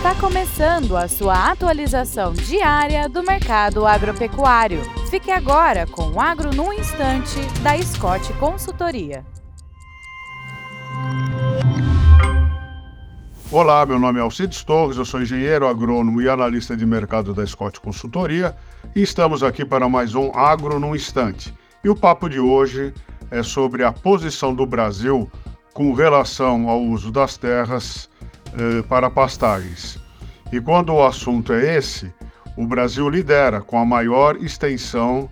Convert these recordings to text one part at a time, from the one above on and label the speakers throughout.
Speaker 1: Está começando a sua atualização diária do mercado agropecuário. Fique agora com o Agro no Instante, da Scott Consultoria.
Speaker 2: Olá, meu nome é Alcides Torres, eu sou engenheiro agrônomo e analista de mercado da Scott Consultoria e estamos aqui para mais um Agro no Instante. E o papo de hoje é sobre a posição do Brasil com relação ao uso das terras eh, para pastagens. E quando o assunto é esse, o Brasil lidera com a maior extensão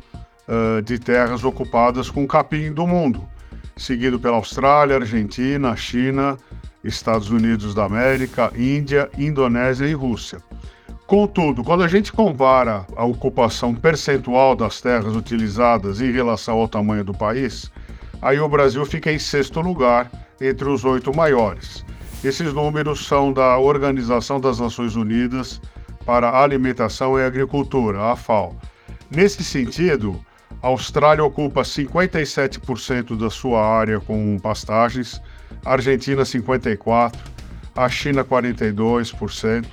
Speaker 2: eh, de terras ocupadas com capim do mundo, seguido pela Austrália, Argentina, China Estados Unidos da América, Índia, Indonésia e Rússia. Contudo, quando a gente compara a ocupação percentual das terras utilizadas em relação ao tamanho do país, aí o Brasil fica em sexto lugar entre os oito maiores. Esses números são da Organização das Nações Unidas para a Alimentação e Agricultura, a FAO. Nesse sentido, a Austrália ocupa 57% da sua área com pastagens, Argentina 54%, a China 42%,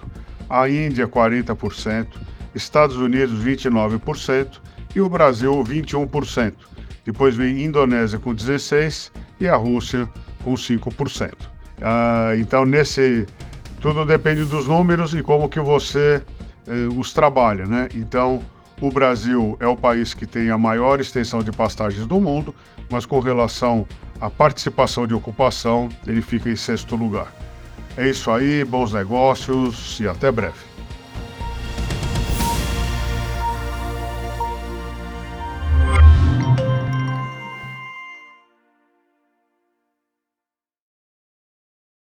Speaker 2: a Índia 40%, Estados Unidos 29% e o Brasil 21%. Depois vem Indonésia com 16% e a Rússia com 5%. Ah, então, nesse. Tudo depende dos números e como que você eh, os trabalha, né? Então, o Brasil é o país que tem a maior extensão de pastagens do mundo, mas com relação à participação de ocupação, ele fica em sexto lugar. É isso aí, bons negócios e até breve.